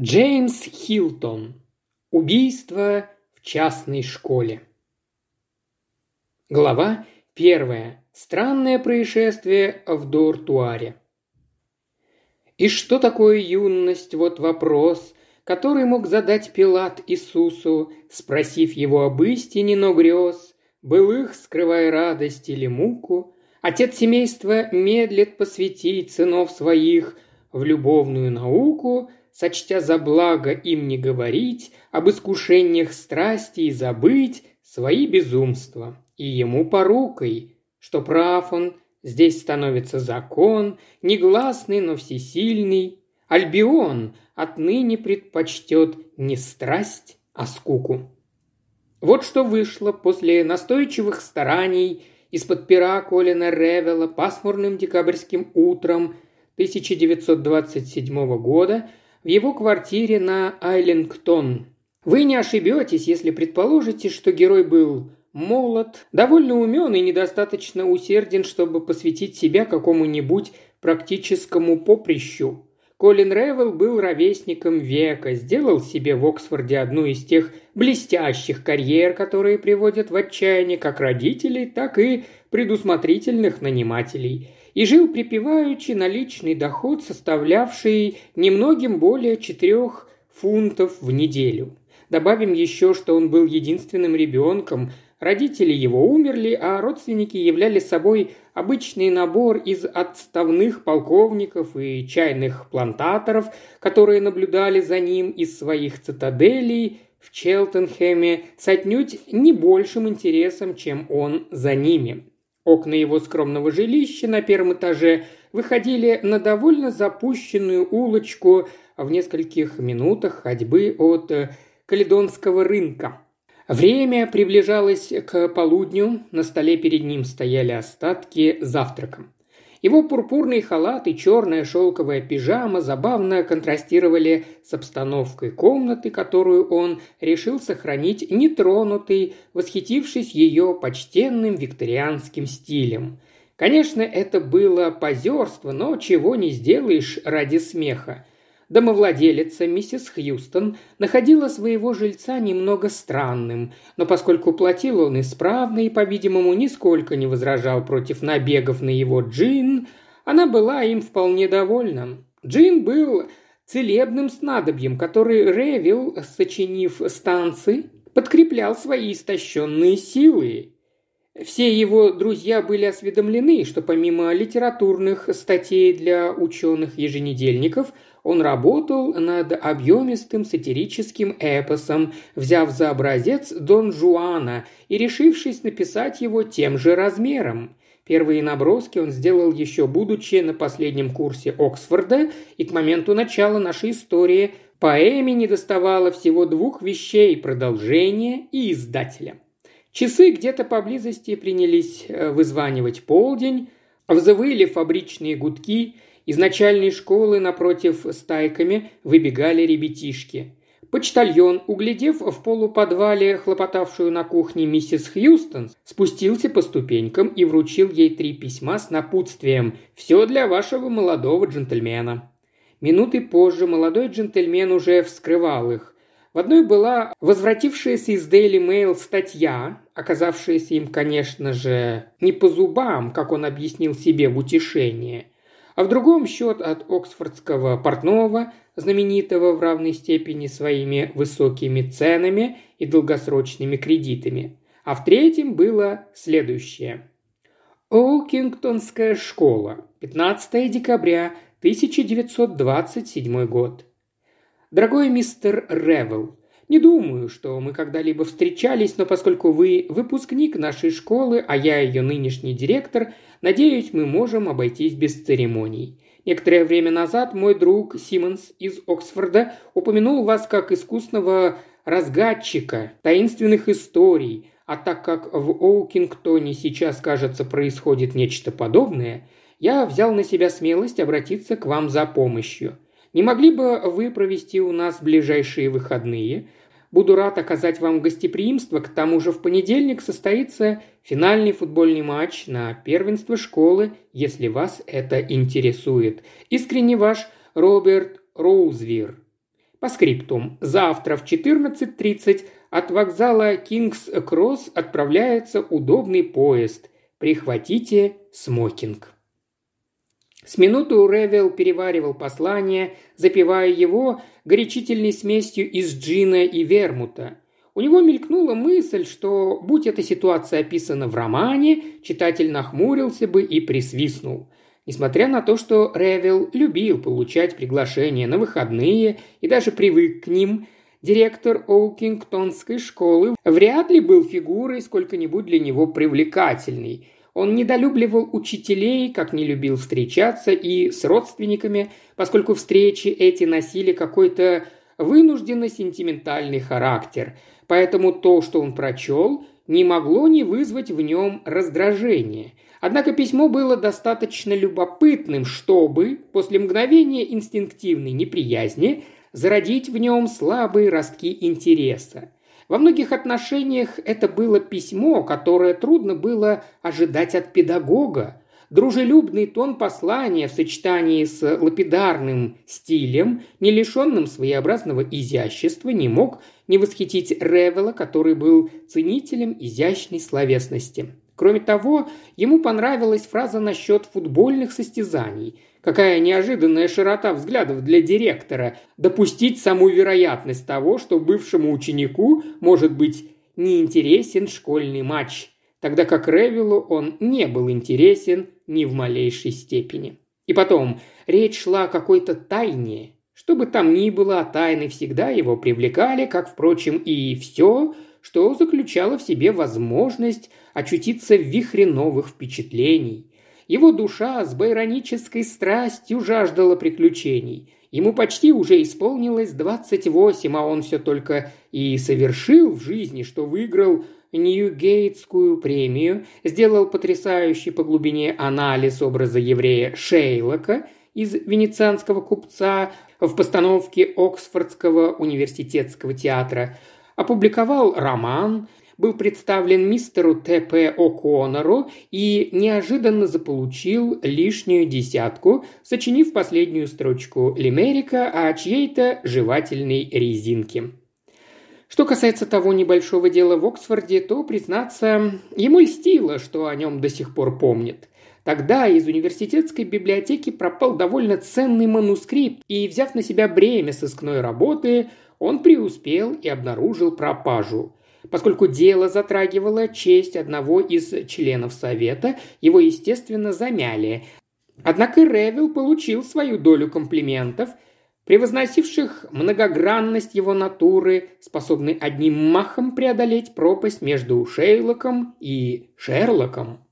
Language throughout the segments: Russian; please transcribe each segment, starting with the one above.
Джеймс Хилтон. Убийство в частной школе. Глава первая. Странное происшествие в Дортуаре. И что такое юность? Вот вопрос, который мог задать Пилат Иисусу, спросив его об истине, но грез, былых, скрывая радость или муку. Отец семейства медлит посвятить сынов своих в любовную науку – сочтя за благо им не говорить, об искушениях страсти и забыть свои безумства. И ему порукой, что прав он, здесь становится закон, негласный, но всесильный. Альбион отныне предпочтет не страсть, а скуку. Вот что вышло после настойчивых стараний из-под пера Колина Ревела пасмурным декабрьским утром 1927 года – в его квартире на Айлингтон. Вы не ошибетесь, если предположите, что герой был молод, довольно умен и недостаточно усерден, чтобы посвятить себя какому-нибудь практическому поприщу. Колин Ревел был ровесником века, сделал себе в Оксфорде одну из тех блестящих карьер, которые приводят в отчаяние как родителей, так и предусмотрительных нанимателей – и жил припеваючи на личный доход, составлявший немногим более четырех фунтов в неделю. Добавим еще, что он был единственным ребенком, родители его умерли, а родственники являли собой обычный набор из отставных полковников и чайных плантаторов, которые наблюдали за ним из своих цитаделей в Челтенхэме с отнюдь не большим интересом, чем он за ними. Окна его скромного жилища на первом этаже выходили на довольно запущенную улочку в нескольких минутах ходьбы от э, Каледонского рынка. Время приближалось к полудню, на столе перед ним стояли остатки завтрака. Его пурпурный халат и черная шелковая пижама забавно контрастировали с обстановкой комнаты, которую он решил сохранить нетронутой, восхитившись ее почтенным викторианским стилем. Конечно, это было позерство, но чего не сделаешь ради смеха. Домовладелица миссис Хьюстон находила своего жильца немного странным, но поскольку платил он исправно и, по-видимому, нисколько не возражал против набегов на его джин, она была им вполне довольна. Джин был целебным снадобьем, который Ревил, сочинив станции, подкреплял свои истощенные силы. Все его друзья были осведомлены, что помимо литературных статей для ученых-еженедельников – он работал над объемистым сатирическим эпосом, взяв за образец Дон Жуана и решившись написать его тем же размером. Первые наброски он сделал еще будучи на последнем курсе Оксфорда, и к моменту начала нашей истории поэме недоставало всего двух вещей – продолжения и издателя. Часы где-то поблизости принялись э, вызванивать полдень, взвыли фабричные гудки – из начальной школы напротив стайками выбегали ребятишки. Почтальон, углядев в полуподвале хлопотавшую на кухне миссис Хьюстон, спустился по ступенькам и вручил ей три письма с напутствием «Все для вашего молодого джентльмена». Минуты позже молодой джентльмен уже вскрывал их. В одной была возвратившаяся из Daily Mail статья, оказавшаяся им, конечно же, не по зубам, как он объяснил себе в утешение а в другом счет от оксфордского портного, знаменитого в равной степени своими высокими ценами и долгосрочными кредитами. А в третьем было следующее. Оукингтонская школа. 15 декабря 1927 год. Дорогой мистер Ревел, не думаю, что мы когда-либо встречались, но поскольку вы выпускник нашей школы, а я ее нынешний директор, надеюсь, мы можем обойтись без церемоний. Некоторое время назад мой друг Симмонс из Оксфорда упомянул вас как искусного разгадчика таинственных историй, а так как в Оукингтоне сейчас, кажется, происходит нечто подобное, я взял на себя смелость обратиться к вам за помощью. Не могли бы вы провести у нас ближайшие выходные – Буду рад оказать вам гостеприимство, к тому же в понедельник состоится финальный футбольный матч на первенство школы, если вас это интересует. Искренне ваш Роберт Роузвир. По скриптум. Завтра в 14.30 от вокзала Кингс-Кросс отправляется удобный поезд. Прихватите смокинг. С минуту Ревел переваривал послание, запивая его горячительной смесью из джина и вермута. У него мелькнула мысль, что, будь эта ситуация описана в романе, читатель нахмурился бы и присвистнул. Несмотря на то, что Ревел любил получать приглашения на выходные и даже привык к ним, директор Оукингтонской школы вряд ли был фигурой сколько-нибудь для него привлекательной – он недолюбливал учителей, как не любил встречаться и с родственниками, поскольку встречи эти носили какой-то вынужденно-сентиментальный характер. Поэтому то, что он прочел, не могло не вызвать в нем раздражения. Однако письмо было достаточно любопытным, чтобы, после мгновения инстинктивной неприязни, зародить в нем слабые ростки интереса. Во многих отношениях это было письмо, которое трудно было ожидать от педагога. Дружелюбный тон послания в сочетании с лапидарным стилем, не лишенным своеобразного изящества, не мог не восхитить Ревела, который был ценителем изящной словесности. Кроме того, ему понравилась фраза насчет футбольных состязаний – Какая неожиданная широта взглядов для директора. Допустить саму вероятность того, что бывшему ученику может быть неинтересен школьный матч, тогда как Ревилу он не был интересен ни в малейшей степени. И потом, речь шла о какой-то тайне. Что бы там ни было, а тайны всегда его привлекали, как, впрочем, и все, что заключало в себе возможность очутиться в вихре новых впечатлений – его душа с байронической страстью жаждала приключений. Ему почти уже исполнилось 28, а он все только и совершил в жизни, что выиграл Ньюгейтскую премию, сделал потрясающий по глубине анализ образа еврея Шейлока из «Венецианского купца» в постановке Оксфордского университетского театра, опубликовал роман, был представлен мистеру Т.П. О'Коннору и неожиданно заполучил лишнюю десятку, сочинив последнюю строчку Лимерика о чьей-то жевательной резинке. Что касается того небольшого дела в Оксфорде, то, признаться, ему льстило, что о нем до сих пор помнят. Тогда из университетской библиотеки пропал довольно ценный манускрипт, и, взяв на себя бремя сыскной работы, он преуспел и обнаружил пропажу. Поскольку дело затрагивало честь одного из членов Совета, его, естественно, замяли. Однако Ревел получил свою долю комплиментов, превозносивших многогранность его натуры, способный одним махом преодолеть пропасть между Шейлоком и Шерлоком.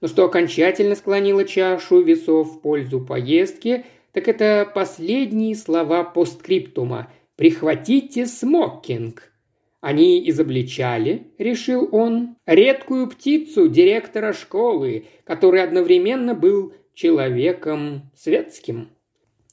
Но что окончательно склонило чашу весов в пользу поездки, так это последние слова постскриптума «Прихватите смокинг». Они изобличали, решил он, редкую птицу директора школы, который одновременно был человеком светским.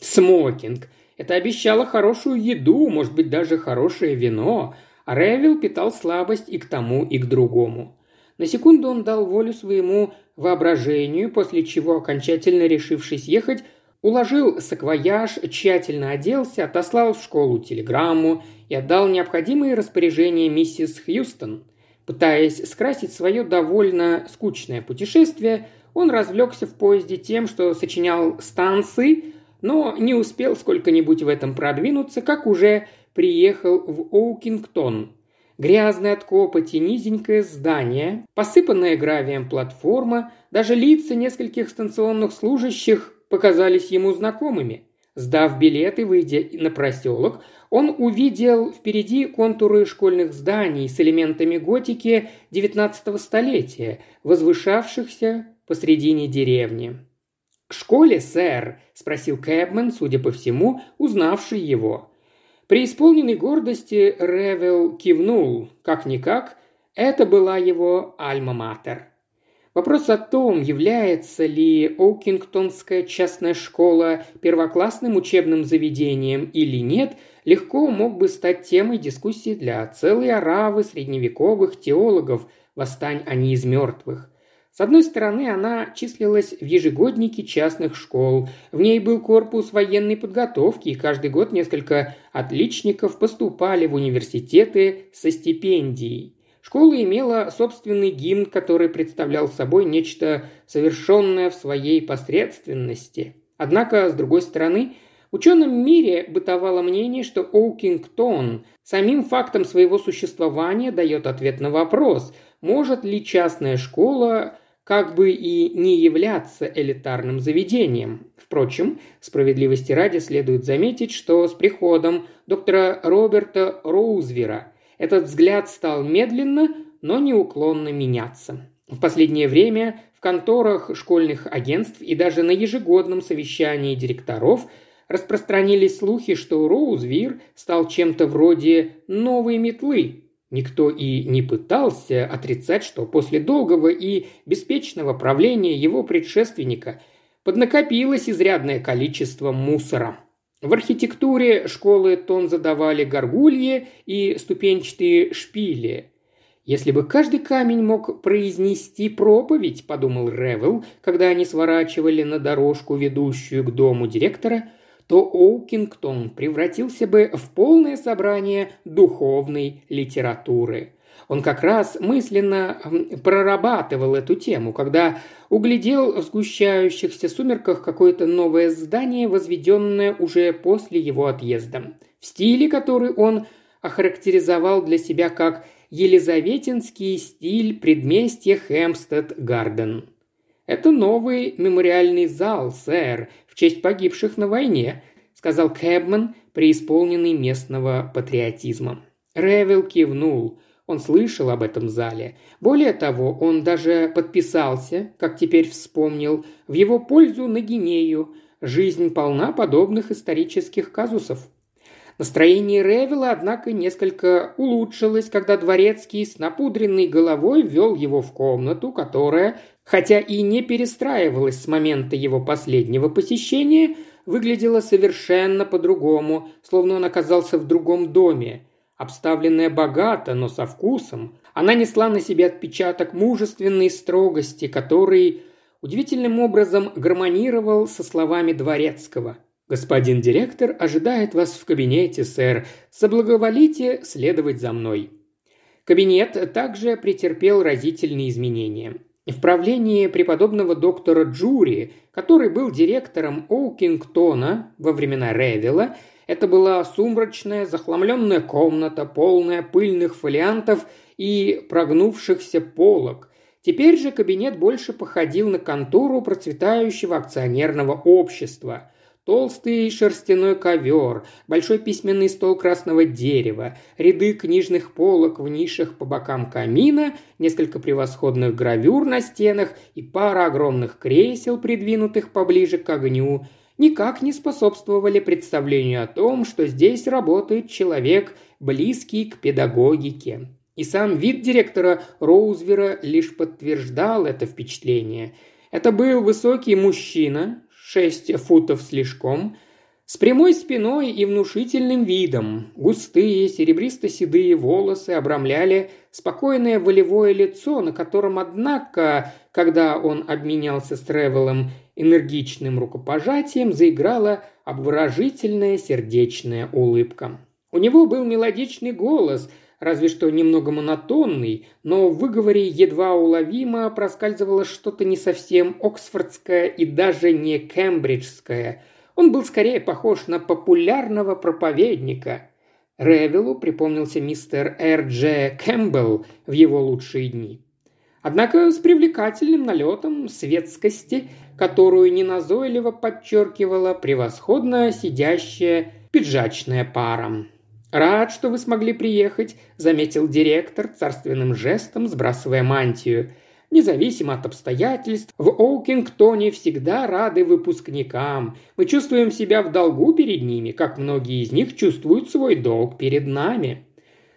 Смокинг. Это обещало хорошую еду, может быть, даже хорошее вино, а Ревил питал слабость и к тому, и к другому. На секунду он дал волю своему воображению, после чего, окончательно решившись ехать, Уложил саквояж, тщательно оделся, отослал в школу телеграмму и отдал необходимые распоряжения миссис Хьюстон. Пытаясь скрасить свое довольно скучное путешествие, он развлекся в поезде тем, что сочинял станции, но не успел сколько-нибудь в этом продвинуться, как уже приехал в Оукингтон. Грязное от копоти низенькое здание, посыпанная гравием платформа, даже лица нескольких станционных служащих показались ему знакомыми. Сдав билет и выйдя на проселок, он увидел впереди контуры школьных зданий с элементами готики XIX столетия, возвышавшихся посредине деревни. «К школе, сэр?» – спросил Кэбмен, судя по всему, узнавший его. При исполненной гордости Ревел кивнул. Как-никак, это была его альма-матер. Вопрос о том, является ли Оукингтонская частная школа первоклассным учебным заведением или нет, легко мог бы стать темой дискуссии для целой оравы средневековых теологов «Восстань они из мертвых». С одной стороны, она числилась в ежегоднике частных школ. В ней был корпус военной подготовки, и каждый год несколько отличников поступали в университеты со стипендией. Школа имела собственный гимн, который представлял собой нечто совершенное в своей посредственности. Однако, с другой стороны, в ученом мире бытовало мнение, что Оукингтон самим фактом своего существования дает ответ на вопрос, может ли частная школа как бы и не являться элитарным заведением. Впрочем, справедливости ради следует заметить, что с приходом доктора Роберта Роузвера этот взгляд стал медленно, но неуклонно меняться. В последнее время в конторах школьных агентств и даже на ежегодном совещании директоров распространились слухи, что Роузвир стал чем-то вроде новой метлы, Никто и не пытался отрицать, что после долгого и беспечного правления его предшественника поднакопилось изрядное количество мусора. В архитектуре школы тон задавали горгульи и ступенчатые шпили. «Если бы каждый камень мог произнести проповедь», – подумал Ревел, когда они сворачивали на дорожку, ведущую к дому директора – то Оукингтон превратился бы в полное собрание духовной литературы. Он как раз мысленно прорабатывал эту тему, когда углядел в сгущающихся сумерках какое-то новое здание, возведенное уже после его отъезда. В стиле, который он охарактеризовал для себя как «елизаветинский стиль предместья Хэмстед-Гарден». «Это новый мемориальный зал, сэр, честь погибших на войне», – сказал Кэбман, преисполненный местного патриотизма. Ревел кивнул. Он слышал об этом зале. Более того, он даже подписался, как теперь вспомнил, в его пользу на Гинею. Жизнь полна подобных исторических казусов. Настроение Ревела, однако, несколько улучшилось, когда Дворецкий с напудренной головой ввел его в комнату, которая, хотя и не перестраивалась с момента его последнего посещения, выглядела совершенно по-другому, словно он оказался в другом доме. Обставленная богато, но со вкусом, она несла на себе отпечаток мужественной строгости, который удивительным образом гармонировал со словами Дворецкого. «Господин директор ожидает вас в кабинете, сэр. Соблаговолите следовать за мной». Кабинет также претерпел разительные изменения. В правлении преподобного доктора Джури, который был директором Оукингтона во времена Ревела, это была сумрачная, захламленная комната, полная пыльных фолиантов и прогнувшихся полок. Теперь же кабинет больше походил на контору процветающего акционерного общества – Толстый шерстяной ковер, большой письменный стол красного дерева, ряды книжных полок в нишах по бокам камина, несколько превосходных гравюр на стенах и пара огромных кресел, придвинутых поближе к огню, никак не способствовали представлению о том, что здесь работает человек, близкий к педагогике. И сам вид директора Роузвера лишь подтверждал это впечатление. Это был высокий мужчина, шесть футов слишком, с прямой спиной и внушительным видом. Густые, серебристо-седые волосы обрамляли спокойное волевое лицо, на котором, однако, когда он обменялся с Тревелом энергичным рукопожатием, заиграла обворожительная сердечная улыбка. У него был мелодичный голос – разве что немного монотонный, но в выговоре едва уловимо проскальзывало что-то не совсем оксфордское и даже не кембриджское. Он был скорее похож на популярного проповедника. Ревелу припомнился мистер Р. Дж. Кэмпбелл в его лучшие дни. Однако с привлекательным налетом светскости, которую неназойливо подчеркивала превосходно сидящая пиджачная пара. «Рад, что вы смогли приехать», – заметил директор царственным жестом, сбрасывая мантию. «Независимо от обстоятельств, в Оукингтоне всегда рады выпускникам. Мы чувствуем себя в долгу перед ними, как многие из них чувствуют свой долг перед нами».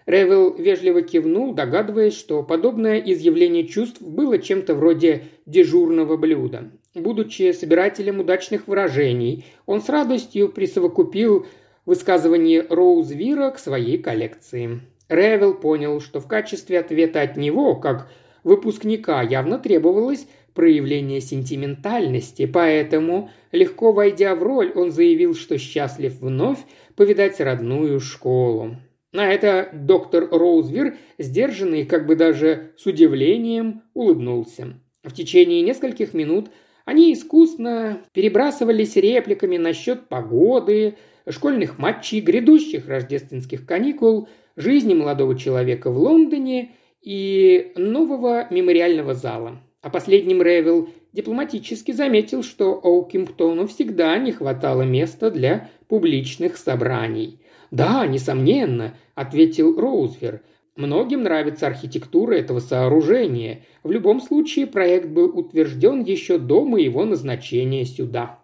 Ревел вежливо кивнул, догадываясь, что подобное изъявление чувств было чем-то вроде дежурного блюда. Будучи собирателем удачных выражений, он с радостью присовокупил высказывание Роузвира к своей коллекции. Ревел понял, что в качестве ответа от него, как выпускника явно требовалось проявление сентиментальности, поэтому, легко войдя в роль, он заявил, что счастлив вновь повидать родную школу. На это доктор Роузвер, сдержанный, как бы даже с удивлением, улыбнулся. В течение нескольких минут они искусно перебрасывались репликами насчет погоды, школьных матчей, грядущих рождественских каникул, жизни молодого человека в Лондоне и нового мемориального зала. А последним Ревел дипломатически заметил, что Оукимптону всегда не хватало места для публичных собраний. «Да, несомненно», – ответил Роузвер. «Многим нравится архитектура этого сооружения. В любом случае проект был утвержден еще до моего назначения сюда».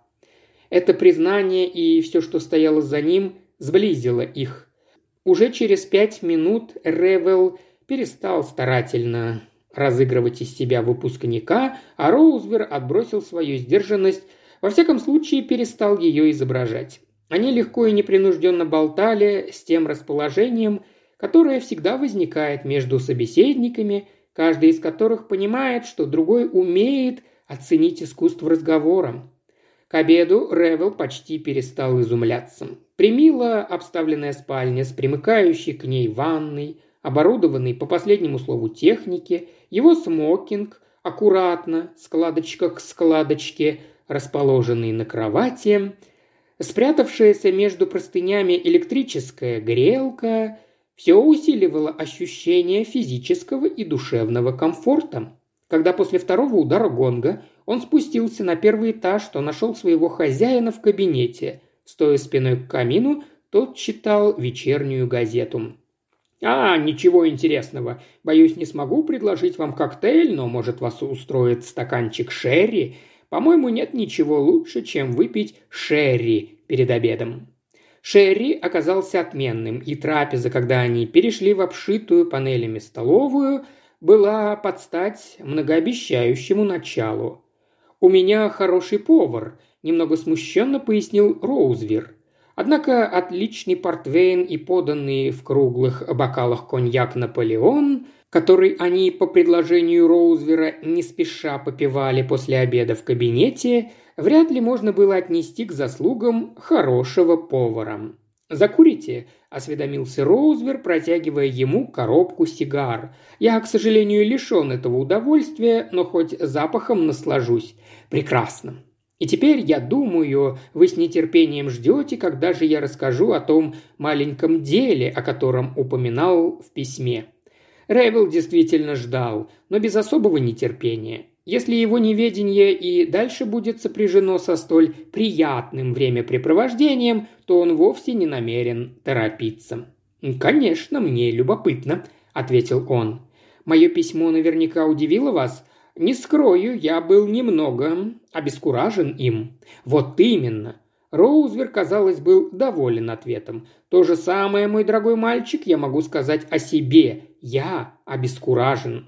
Это признание и все, что стояло за ним, сблизило их. Уже через пять минут Ревел перестал старательно разыгрывать из себя выпускника, а Роузвер отбросил свою сдержанность, во всяком случае перестал ее изображать. Они легко и непринужденно болтали с тем расположением, которое всегда возникает между собеседниками, каждый из которых понимает, что другой умеет оценить искусство разговора. К обеду Ревел почти перестал изумляться. Примила обставленная спальня с примыкающей к ней ванной, оборудованный по последнему слову техники, его смокинг, аккуратно, складочка к складочке, расположенный на кровати, спрятавшаяся между простынями электрическая грелка, все усиливало ощущение физического и душевного комфорта. Когда после второго удара гонга он спустился на первый этаж, то нашел своего хозяина в кабинете. Стоя спиной к камину, тот читал вечернюю газету. «А, ничего интересного. Боюсь, не смогу предложить вам коктейль, но, может, вас устроит стаканчик шерри. По-моему, нет ничего лучше, чем выпить шерри перед обедом». Шерри оказался отменным, и трапеза, когда они перешли в обшитую панелями столовую, была под стать многообещающему началу. «У меня хороший повар», – немного смущенно пояснил Роузвер. Однако отличный портвейн и поданный в круглых бокалах коньяк «Наполеон», который они по предложению Роузвера не спеша попивали после обеда в кабинете, вряд ли можно было отнести к заслугам хорошего повара. «Закурите?» – осведомился Роузвер, протягивая ему коробку сигар. «Я, к сожалению, лишен этого удовольствия, но хоть запахом наслажусь. Прекрасно. И теперь, я думаю, вы с нетерпением ждете, когда же я расскажу о том маленьком деле, о котором упоминал в письме. Ревел действительно ждал, но без особого нетерпения. Если его неведение и дальше будет сопряжено со столь приятным времяпрепровождением, то он вовсе не намерен торопиться. «Конечно, мне любопытно», – ответил он. «Мое письмо наверняка удивило вас. Не скрою, я был немного обескуражен им. Вот именно. Роузвер, казалось, был доволен ответом. То же самое, мой дорогой мальчик, я могу сказать о себе. Я обескуражен.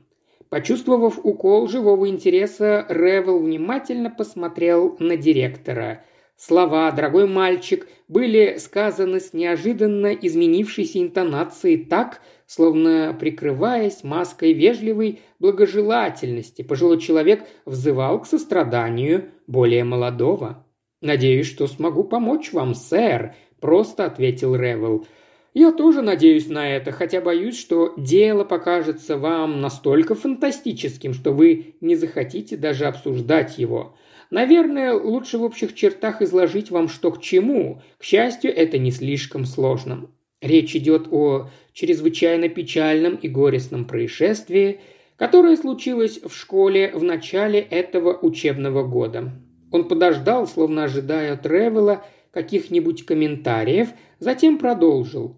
Почувствовав укол живого интереса, Ревел внимательно посмотрел на директора. Слова «дорогой мальчик» были сказаны с неожиданно изменившейся интонацией так, Словно прикрываясь маской вежливой благожелательности, пожилой человек взывал к состраданию более молодого. «Надеюсь, что смогу помочь вам, сэр», – просто ответил Ревел. «Я тоже надеюсь на это, хотя боюсь, что дело покажется вам настолько фантастическим, что вы не захотите даже обсуждать его. Наверное, лучше в общих чертах изложить вам, что к чему. К счастью, это не слишком сложно. Речь идет о чрезвычайно печальном и горестном происшествии, которое случилось в школе в начале этого учебного года. Он подождал, словно ожидая Тревела каких-нибудь комментариев, затем продолжил.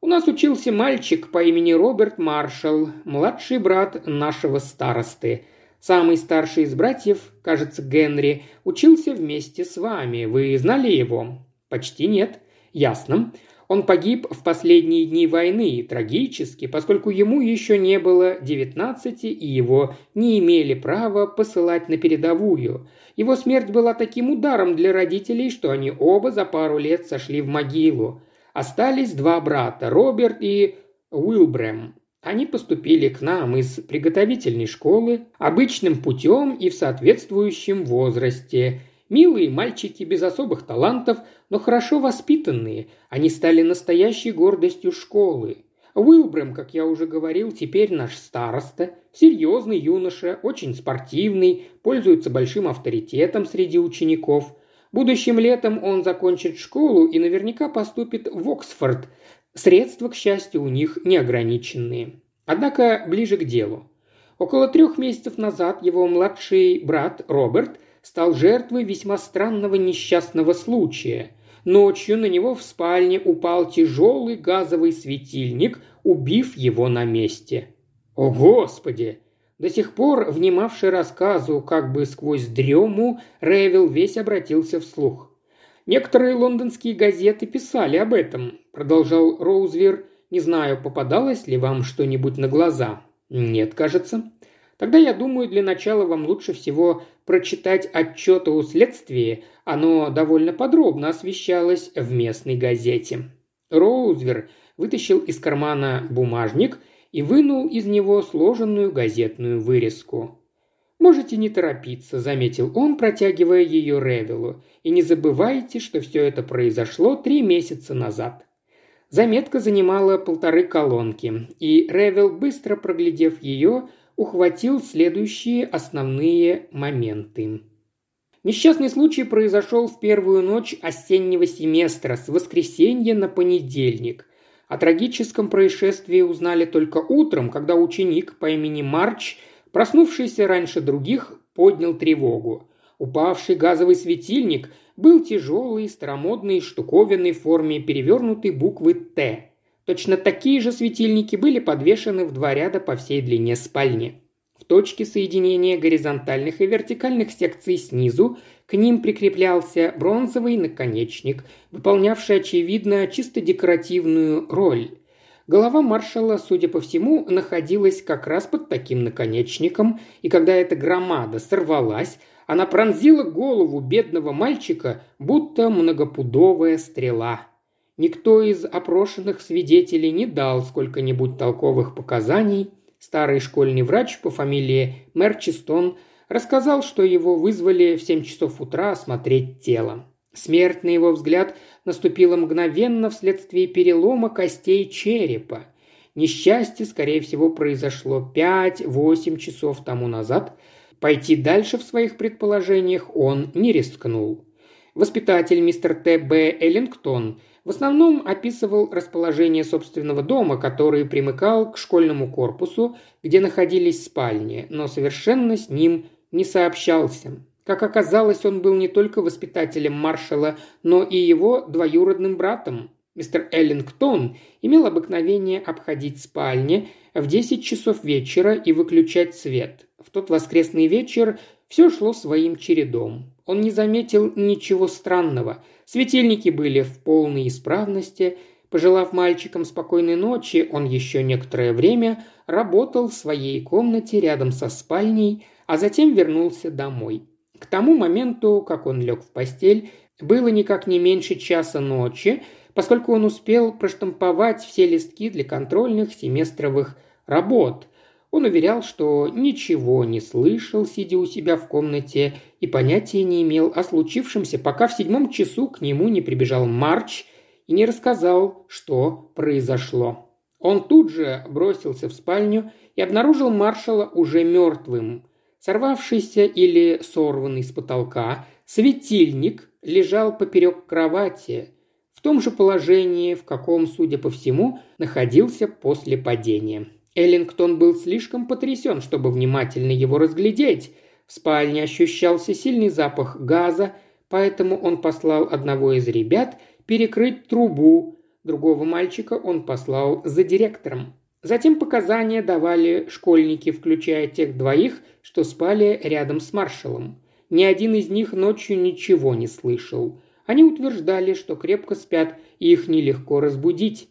«У нас учился мальчик по имени Роберт Маршалл, младший брат нашего старосты. Самый старший из братьев, кажется, Генри, учился вместе с вами. Вы знали его?» «Почти нет». «Ясно. Он погиб в последние дни войны, трагически, поскольку ему еще не было 19 и его не имели права посылать на передовую. Его смерть была таким ударом для родителей, что они оба за пару лет сошли в могилу. Остались два брата, Роберт и Уилбрэм. Они поступили к нам из приготовительной школы, обычным путем и в соответствующем возрасте. Милые мальчики без особых талантов, но хорошо воспитанные. Они стали настоящей гордостью школы. Уилбрэм, как я уже говорил, теперь наш староста, серьезный юноша, очень спортивный, пользуется большим авторитетом среди учеников. Будущим летом он закончит школу и наверняка поступит в Оксфорд – Средства, к счастью, у них неограниченные. Однако ближе к делу. Около трех месяцев назад его младший брат Роберт стал жертвой весьма странного несчастного случая. Ночью на него в спальне упал тяжелый газовый светильник, убив его на месте. «О, Господи!» До сих пор, внимавший рассказу как бы сквозь дрему, Ревел весь обратился вслух. Некоторые лондонские газеты писали об этом, продолжал Роузвер. Не знаю, попадалось ли вам что-нибудь на глаза. Нет, кажется. Тогда, я думаю, для начала вам лучше всего прочитать отчет о следствии. Оно довольно подробно освещалось в местной газете. Роузвер вытащил из кармана бумажник и вынул из него сложенную газетную вырезку. «Можете не торопиться», – заметил он, протягивая ее Ревелу. «И не забывайте, что все это произошло три месяца назад». Заметка занимала полторы колонки, и Ревел, быстро проглядев ее, ухватил следующие основные моменты. Несчастный случай произошел в первую ночь осеннего семестра с воскресенья на понедельник. О трагическом происшествии узнали только утром, когда ученик по имени Марч – Проснувшийся раньше других поднял тревогу. Упавший газовый светильник был тяжелый, старомодной штуковиной в форме перевернутой буквы «Т». Точно такие же светильники были подвешены в два ряда по всей длине спальни. В точке соединения горизонтальных и вертикальных секций снизу к ним прикреплялся бронзовый наконечник, выполнявший, очевидно, чисто декоративную роль. Голова маршала, судя по всему, находилась как раз под таким наконечником, и когда эта громада сорвалась, она пронзила голову бедного мальчика, будто многопудовая стрела. Никто из опрошенных свидетелей не дал сколько-нибудь толковых показаний. Старый школьный врач по фамилии Мерчистон рассказал, что его вызвали в семь часов утра осмотреть тело. Смерть, на его взгляд, наступила мгновенно вследствие перелома костей черепа. Несчастье, скорее всего, произошло 5-8 часов тому назад. Пойти дальше в своих предположениях он не рискнул. Воспитатель мистер Т. Б. Эллингтон в основном описывал расположение собственного дома, который примыкал к школьному корпусу, где находились спальни, но совершенно с ним не сообщался. Как оказалось, он был не только воспитателем маршала, но и его двоюродным братом. Мистер Эллингтон имел обыкновение обходить спальни в 10 часов вечера и выключать свет. В тот воскресный вечер все шло своим чередом. Он не заметил ничего странного. Светильники были в полной исправности. Пожелав мальчикам спокойной ночи, он еще некоторое время работал в своей комнате рядом со спальней, а затем вернулся домой. К тому моменту, как он лег в постель, было никак не меньше часа ночи, поскольку он успел проштамповать все листки для контрольных семестровых работ. Он уверял, что ничего не слышал, сидя у себя в комнате, и понятия не имел о случившемся, пока в седьмом часу к нему не прибежал Марч и не рассказал, что произошло. Он тут же бросился в спальню и обнаружил маршала уже мертвым – Сорвавшийся или сорванный с потолка, светильник лежал поперек кровати, в том же положении, в каком, судя по всему, находился после падения. Эллингтон был слишком потрясен, чтобы внимательно его разглядеть. В спальне ощущался сильный запах газа, поэтому он послал одного из ребят перекрыть трубу, другого мальчика он послал за директором. Затем показания давали школьники, включая тех двоих, что спали рядом с маршалом. Ни один из них ночью ничего не слышал. Они утверждали, что крепко спят, и их нелегко разбудить.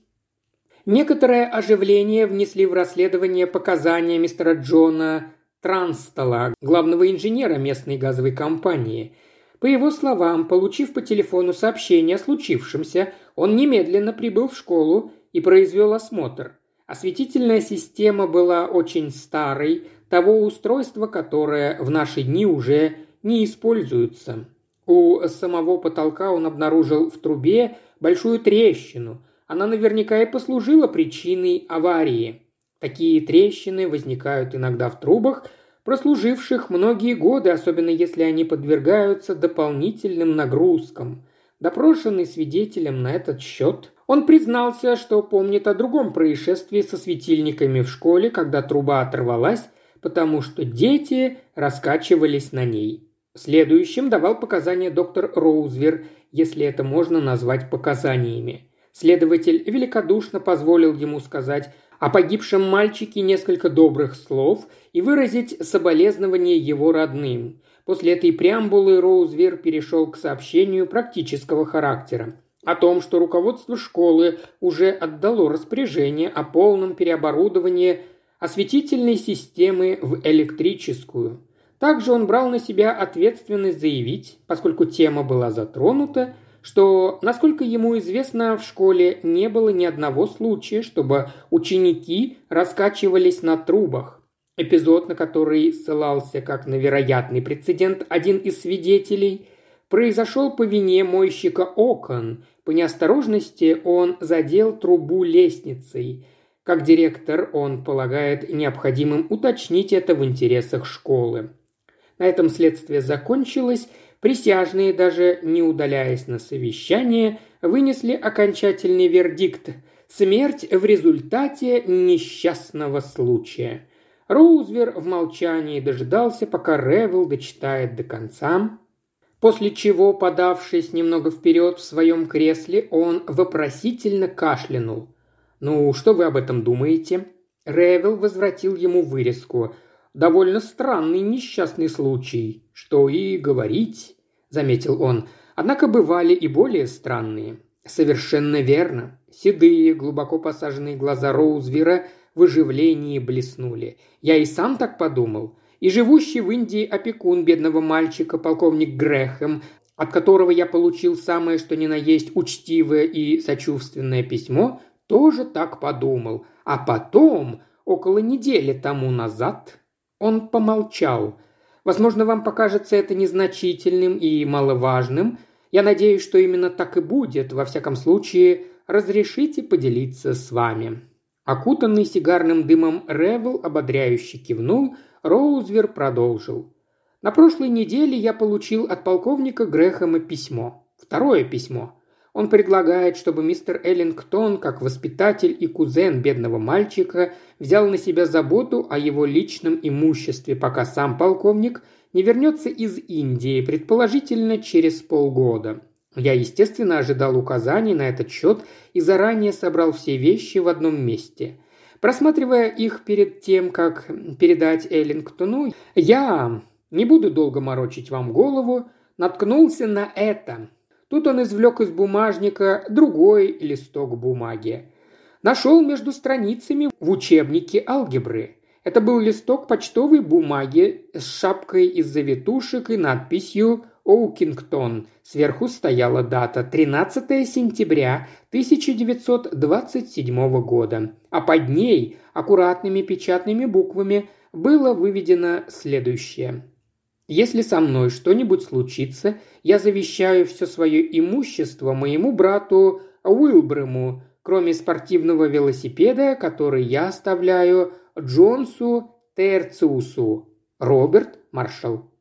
Некоторое оживление внесли в расследование показания мистера Джона Транстола, главного инженера местной газовой компании. По его словам, получив по телефону сообщение о случившемся, он немедленно прибыл в школу и произвел осмотр – Осветительная система была очень старой, того устройства, которое в наши дни уже не используется. У самого потолка он обнаружил в трубе большую трещину. Она наверняка и послужила причиной аварии. Такие трещины возникают иногда в трубах, прослуживших многие годы, особенно если они подвергаются дополнительным нагрузкам. Допрошенный свидетелем на этот счет, он признался, что помнит о другом происшествии со светильниками в школе, когда труба оторвалась, потому что дети раскачивались на ней. Следующим давал показания доктор Роузвер, если это можно назвать показаниями. Следователь великодушно позволил ему сказать о погибшем мальчике несколько добрых слов и выразить соболезнование его родным. После этой преамбулы Роузвер перешел к сообщению практического характера о том, что руководство школы уже отдало распоряжение о полном переоборудовании осветительной системы в электрическую. Также он брал на себя ответственность заявить, поскольку тема была затронута, что, насколько ему известно, в школе не было ни одного случая, чтобы ученики раскачивались на трубах. Эпизод, на который ссылался как на вероятный прецедент один из свидетелей, произошел по вине мойщика окон. По неосторожности он задел трубу лестницей. Как директор он полагает необходимым уточнить это в интересах школы. На этом следствие закончилось, присяжные, даже не удаляясь на совещание, вынесли окончательный вердикт – смерть в результате несчастного случая. Роузвер в молчании дожидался, пока Ревел дочитает до конца, после чего, подавшись немного вперед в своем кресле, он вопросительно кашлянул. «Ну, что вы об этом думаете?» Ревел возвратил ему вырезку. «Довольно странный несчастный случай. Что и говорить», — заметил он. «Однако бывали и более странные». «Совершенно верно». Седые, глубоко посаженные глаза Роузвера в оживлении блеснули. «Я и сам так подумал. И живущий в Индии опекун бедного мальчика, полковник Грэхэм, от которого я получил самое что ни на есть учтивое и сочувственное письмо, тоже так подумал. А потом, около недели тому назад, он помолчал. Возможно, вам покажется это незначительным и маловажным. Я надеюсь, что именно так и будет. Во всяком случае, разрешите поделиться с вами». Окутанный сигарным дымом Ревел ободряюще кивнул, Роузвер продолжил. «На прошлой неделе я получил от полковника Грэхэма письмо. Второе письмо. Он предлагает, чтобы мистер Эллингтон, как воспитатель и кузен бедного мальчика, взял на себя заботу о его личном имуществе, пока сам полковник не вернется из Индии, предположительно через полгода. Я, естественно, ожидал указаний на этот счет и заранее собрал все вещи в одном месте. Просматривая их перед тем, как передать Эллингтону, я, не буду долго морочить вам голову, наткнулся на это – Тут он извлек из бумажника другой листок бумаги. Нашел между страницами в учебнике алгебры. Это был листок почтовой бумаги с шапкой из завитушек и надписью «Оукингтон». Сверху стояла дата 13 сентября 1927 года, а под ней аккуратными печатными буквами было выведено следующее. Если со мной что-нибудь случится, я завещаю все свое имущество моему брату Уилбрему, кроме спортивного велосипеда, который я оставляю Джонсу Терциусу. Роберт Маршалл.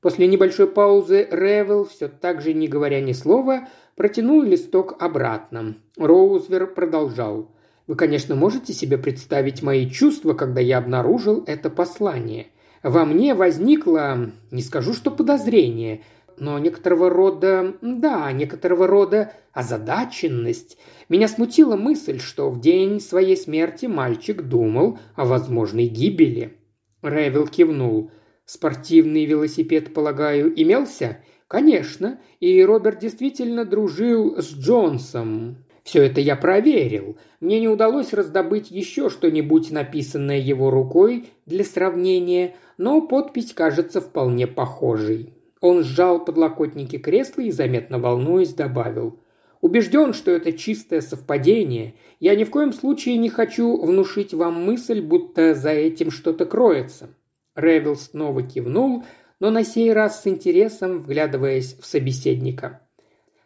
После небольшой паузы Ревел, все так же не говоря ни слова, протянул листок обратно. Роузвер продолжал. «Вы, конечно, можете себе представить мои чувства, когда я обнаружил это послание. Во мне возникло, не скажу, что подозрение, но некоторого рода, да, некоторого рода озадаченность. Меня смутила мысль, что в день своей смерти мальчик думал о возможной гибели. Ревел кивнул. «Спортивный велосипед, полагаю, имелся?» «Конечно, и Роберт действительно дружил с Джонсом. Все это я проверил. Мне не удалось раздобыть еще что-нибудь, написанное его рукой для сравнения, но подпись кажется вполне похожей. Он сжал подлокотники кресла и, заметно волнуясь, добавил. Убежден, что это чистое совпадение. Я ни в коем случае не хочу внушить вам мысль, будто за этим что-то кроется». Ревел снова кивнул, но на сей раз с интересом вглядываясь в собеседника.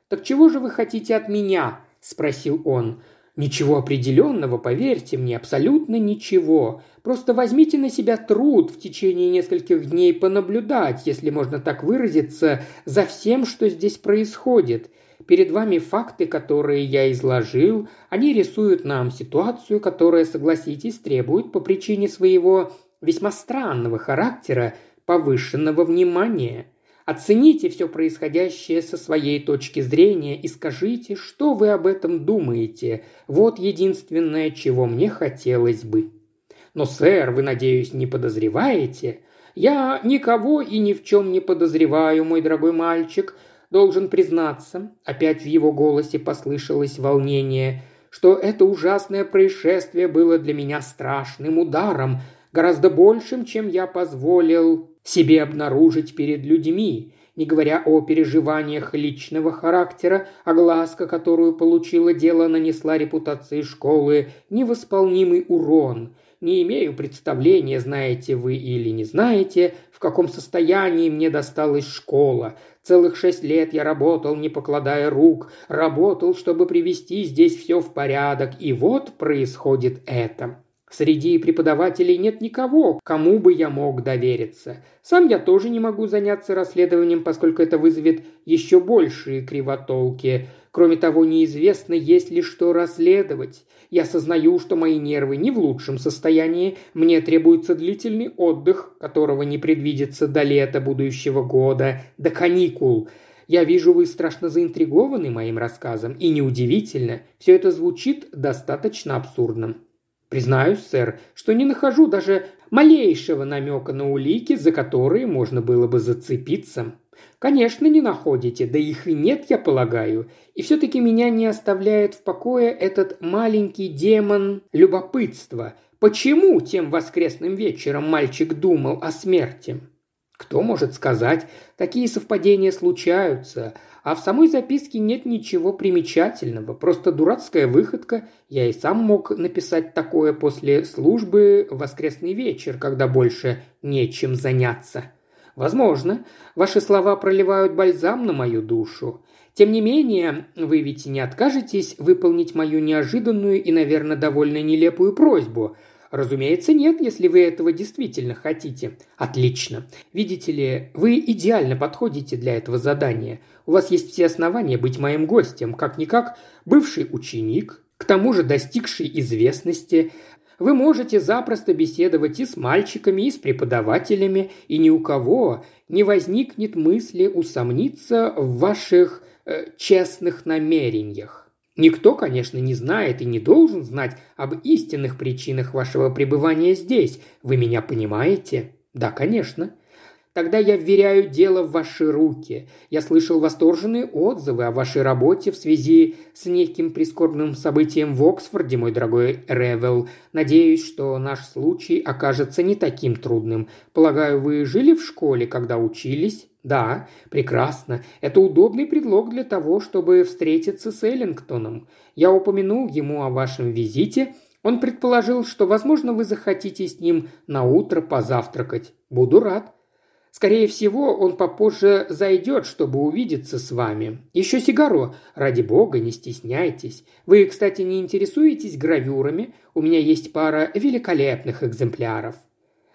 «Так чего же вы хотите от меня?» – спросил он. «Ничего определенного, поверьте мне, абсолютно ничего. Просто возьмите на себя труд в течение нескольких дней понаблюдать, если можно так выразиться, за всем, что здесь происходит. Перед вами факты, которые я изложил, они рисуют нам ситуацию, которая, согласитесь, требует по причине своего весьма странного характера повышенного внимания. Оцените все происходящее со своей точки зрения и скажите, что вы об этом думаете. Вот единственное, чего мне хотелось бы. Но, сэр, вы, надеюсь, не подозреваете? Я никого и ни в чем не подозреваю, мой дорогой мальчик. Должен признаться, опять в его голосе послышалось волнение, что это ужасное происшествие было для меня страшным ударом, гораздо большим, чем я позволил себе обнаружить перед людьми, не говоря о переживаниях личного характера, огласка, которую получило дело, нанесла репутации школы невосполнимый урон. Не имею представления, знаете вы или не знаете, в каком состоянии мне досталась школа. Целых шесть лет я работал, не покладая рук, работал, чтобы привести здесь все в порядок, и вот происходит это. Среди преподавателей нет никого, кому бы я мог довериться. Сам я тоже не могу заняться расследованием, поскольку это вызовет еще большие кривотолки. Кроме того, неизвестно, есть ли что расследовать. Я сознаю, что мои нервы не в лучшем состоянии, мне требуется длительный отдых, которого не предвидится до лета будущего года, до каникул. Я вижу, вы страшно заинтригованы моим рассказом, и неудивительно, все это звучит достаточно абсурдным. Признаюсь, сэр, что не нахожу даже малейшего намека на улики, за которые можно было бы зацепиться. Конечно, не находите, да их и нет, я полагаю. И все-таки меня не оставляет в покое этот маленький демон любопытства. Почему тем воскресным вечером мальчик думал о смерти? Кто может сказать, такие совпадения случаются, а в самой записке нет ничего примечательного, просто дурацкая выходка. Я и сам мог написать такое после службы в воскресный вечер, когда больше нечем заняться. Возможно, ваши слова проливают бальзам на мою душу. Тем не менее, вы ведь не откажетесь выполнить мою неожиданную и, наверное, довольно нелепую просьбу – Разумеется, нет, если вы этого действительно хотите. Отлично. Видите ли, вы идеально подходите для этого задания. У вас есть все основания быть моим гостем, как-никак бывший ученик, к тому же достигший известности. Вы можете запросто беседовать и с мальчиками, и с преподавателями, и ни у кого не возникнет мысли усомниться в ваших э, честных намерениях. Никто, конечно, не знает и не должен знать об истинных причинах вашего пребывания здесь. Вы меня понимаете? Да, конечно. Тогда я вверяю дело в ваши руки. Я слышал восторженные отзывы о вашей работе в связи с неким прискорбным событием в Оксфорде, мой дорогой Ревел. Надеюсь, что наш случай окажется не таким трудным. Полагаю, вы жили в школе, когда учились? «Да, прекрасно. Это удобный предлог для того, чтобы встретиться с Эллингтоном. Я упомянул ему о вашем визите. Он предположил, что, возможно, вы захотите с ним на утро позавтракать. Буду рад. Скорее всего, он попозже зайдет, чтобы увидеться с вами. Еще сигару. Ради бога, не стесняйтесь. Вы, кстати, не интересуетесь гравюрами? У меня есть пара великолепных экземпляров.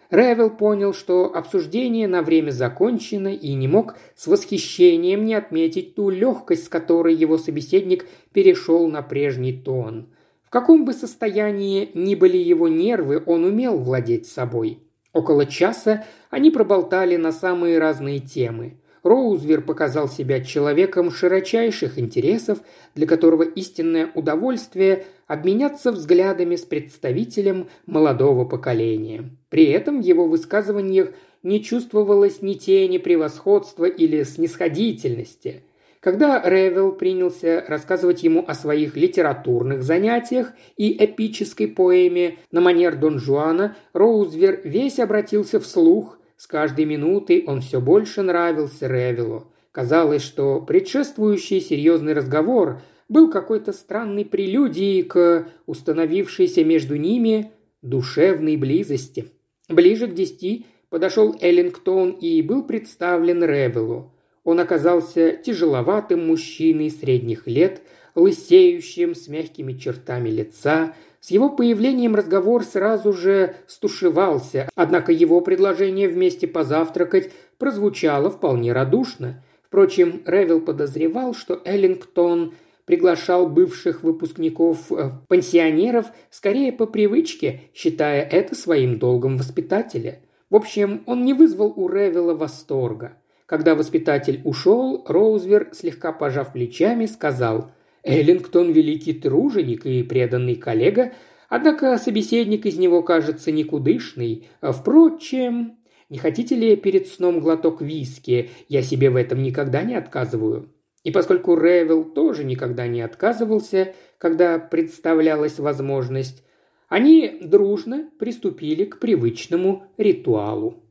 Ревел понял, что обсуждение на время закончено и не мог с восхищением не отметить ту легкость, с которой его собеседник перешел на прежний тон. В каком бы состоянии ни были его нервы, он умел владеть собой. Около часа они проболтали на самые разные темы. Роузвер показал себя человеком широчайших интересов, для которого истинное удовольствие – обменяться взглядами с представителем молодого поколения. При этом в его высказываниях не чувствовалось ни тени превосходства или снисходительности. Когда Ревел принялся рассказывать ему о своих литературных занятиях и эпической поэме на манер Дон Жуана, Роузвер весь обратился вслух с каждой минутой он все больше нравился Ревелу. Казалось, что предшествующий серьезный разговор был какой-то странной прелюдией к установившейся между ними душевной близости. Ближе к десяти подошел Эллингтон и был представлен Ревелу. Он оказался тяжеловатым мужчиной средних лет, лысеющим, с мягкими чертами лица. С его появлением разговор сразу же стушевался, однако его предложение вместе позавтракать прозвучало вполне радушно. Впрочем, Ревел подозревал, что Эллингтон приглашал бывших выпускников э, пансионеров скорее по привычке, считая это своим долгом воспитателя. В общем, он не вызвал у Ревела восторга. Когда воспитатель ушел, Роузвер, слегка пожав плечами, сказал «Эллингтон – великий труженик и преданный коллега, однако собеседник из него кажется никудышный. Впрочем, не хотите ли перед сном глоток виски? Я себе в этом никогда не отказываю». И поскольку Ревел тоже никогда не отказывался, когда представлялась возможность, они дружно приступили к привычному ритуалу.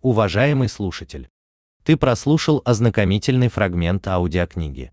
Уважаемый слушатель, ты прослушал ознакомительный фрагмент аудиокниги.